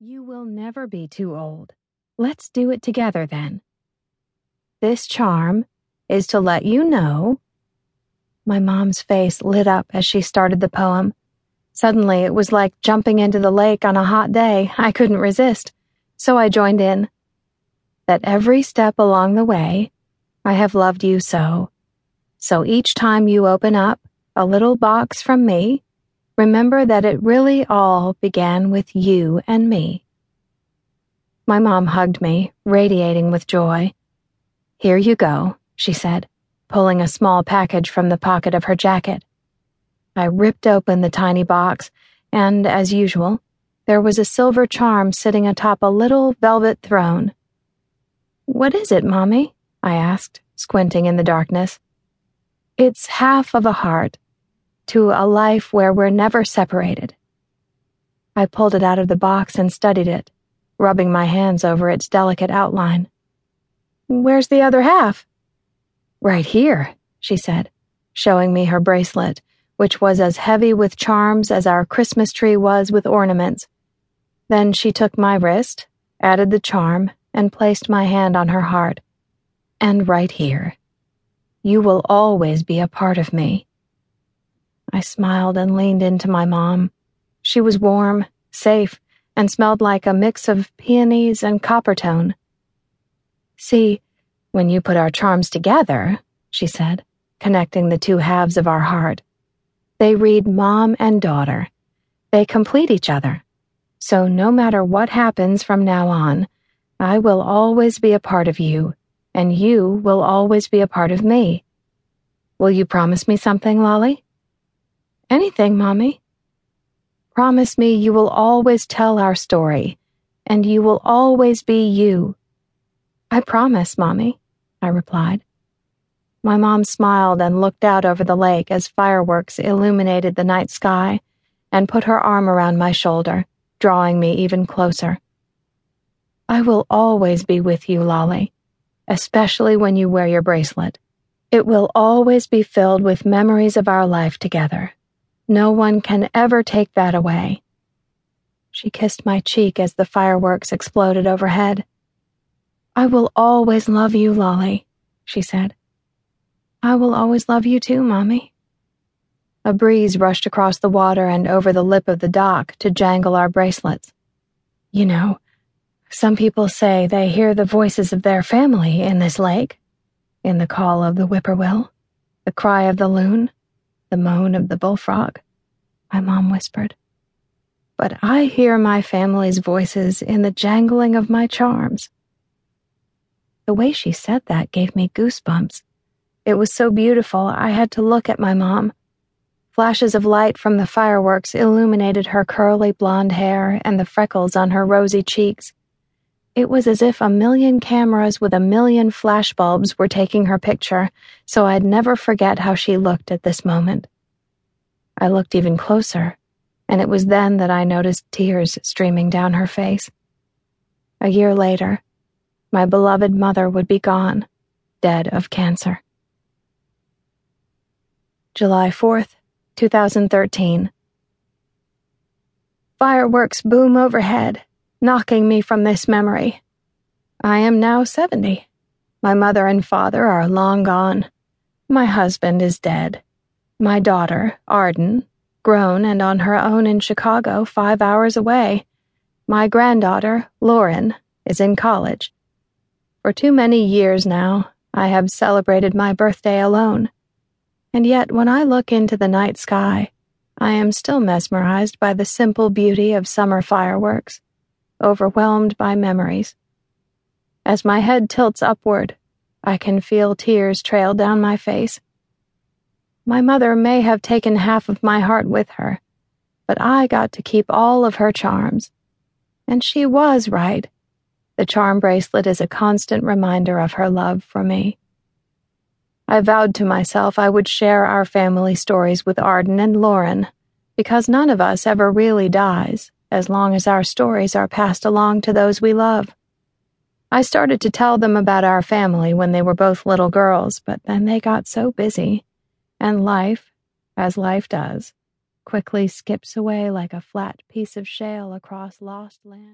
You will never be too old. Let's do it together then. This charm is to let you know. My mom's face lit up as she started the poem. Suddenly, it was like jumping into the lake on a hot day. I couldn't resist, so I joined in. That every step along the way, I have loved you so. So each time you open up a little box from me, remember that it really all began with you and me. My mom hugged me, radiating with joy. Here you go, she said, pulling a small package from the pocket of her jacket. I ripped open the tiny box, and, as usual, there was a silver charm sitting atop a little velvet throne. What is it, Mommy? I asked, squinting in the darkness. It's half of a heart to a life where we're never separated. I pulled it out of the box and studied it, rubbing my hands over its delicate outline. Where's the other half? Right here, she said, showing me her bracelet, which was as heavy with charms as our Christmas tree was with ornaments. Then she took my wrist, added the charm, and placed my hand on her heart. And right here. You will always be a part of me. I smiled and leaned into my mom. She was warm, safe, and smelled like a mix of peonies and coppertone. See, when you put our charms together, she said, connecting the two halves of our heart, they read mom and daughter. They complete each other. So no matter what happens from now on, I will always be a part of you, and you will always be a part of me. Will you promise me something, Lolly? Anything, Mommy. Promise me you will always tell our story, and you will always be you. I promise, Mommy, I replied. My mom smiled and looked out over the lake as fireworks illuminated the night sky and put her arm around my shoulder, drawing me even closer. I will always be with you, Lolly, especially when you wear your bracelet. It will always be filled with memories of our life together. No one can ever take that away. She kissed my cheek as the fireworks exploded overhead. I will always love you, Lolly, she said. I will always love you too, Mommy. A breeze rushed across the water and over the lip of the dock to jangle our bracelets. You know, some people say they hear the voices of their family in this lake, in the call of the whippoorwill, the cry of the loon, the moan of the bullfrog, my mom whispered. But I hear my family's voices in the jangling of my charms. The way she said that gave me goosebumps. It was so beautiful, I had to look at my mom. Flashes of light from the fireworks illuminated her curly blonde hair and the freckles on her rosy cheeks. It was as if a million cameras with a million flashbulbs were taking her picture, so I'd never forget how she looked at this moment. I looked even closer, and it was then that I noticed tears streaming down her face. A year later, my beloved mother would be gone, dead of cancer. July 4th, 2013. Fireworks boom overhead knocking me from this memory. I am now 70. My mother and father are long gone. My husband is dead. My daughter, Arden, grown and on her own in Chicago, five hours away. My granddaughter, Lauren, is in college. For too many years now, I have celebrated my birthday alone. And yet, when I look into the night sky, I am still mesmerized by the simple beauty of summer fireworks overwhelmed by memories. As my head tilts upward, I can feel tears trail down my face. My mother may have taken half of my heart with her, but I got to keep all of her charms. And she was right. The charm bracelet is a constant reminder of her love for me. I vowed to myself I would share our family stories with Arden and Lauren, because none of us ever really dies as long as our stories are passed along to those we love. I started to tell them about our family when they were both little girls, but then they got so busy, and life, as life does, quickly skips away like a flat piece of shale across lost land.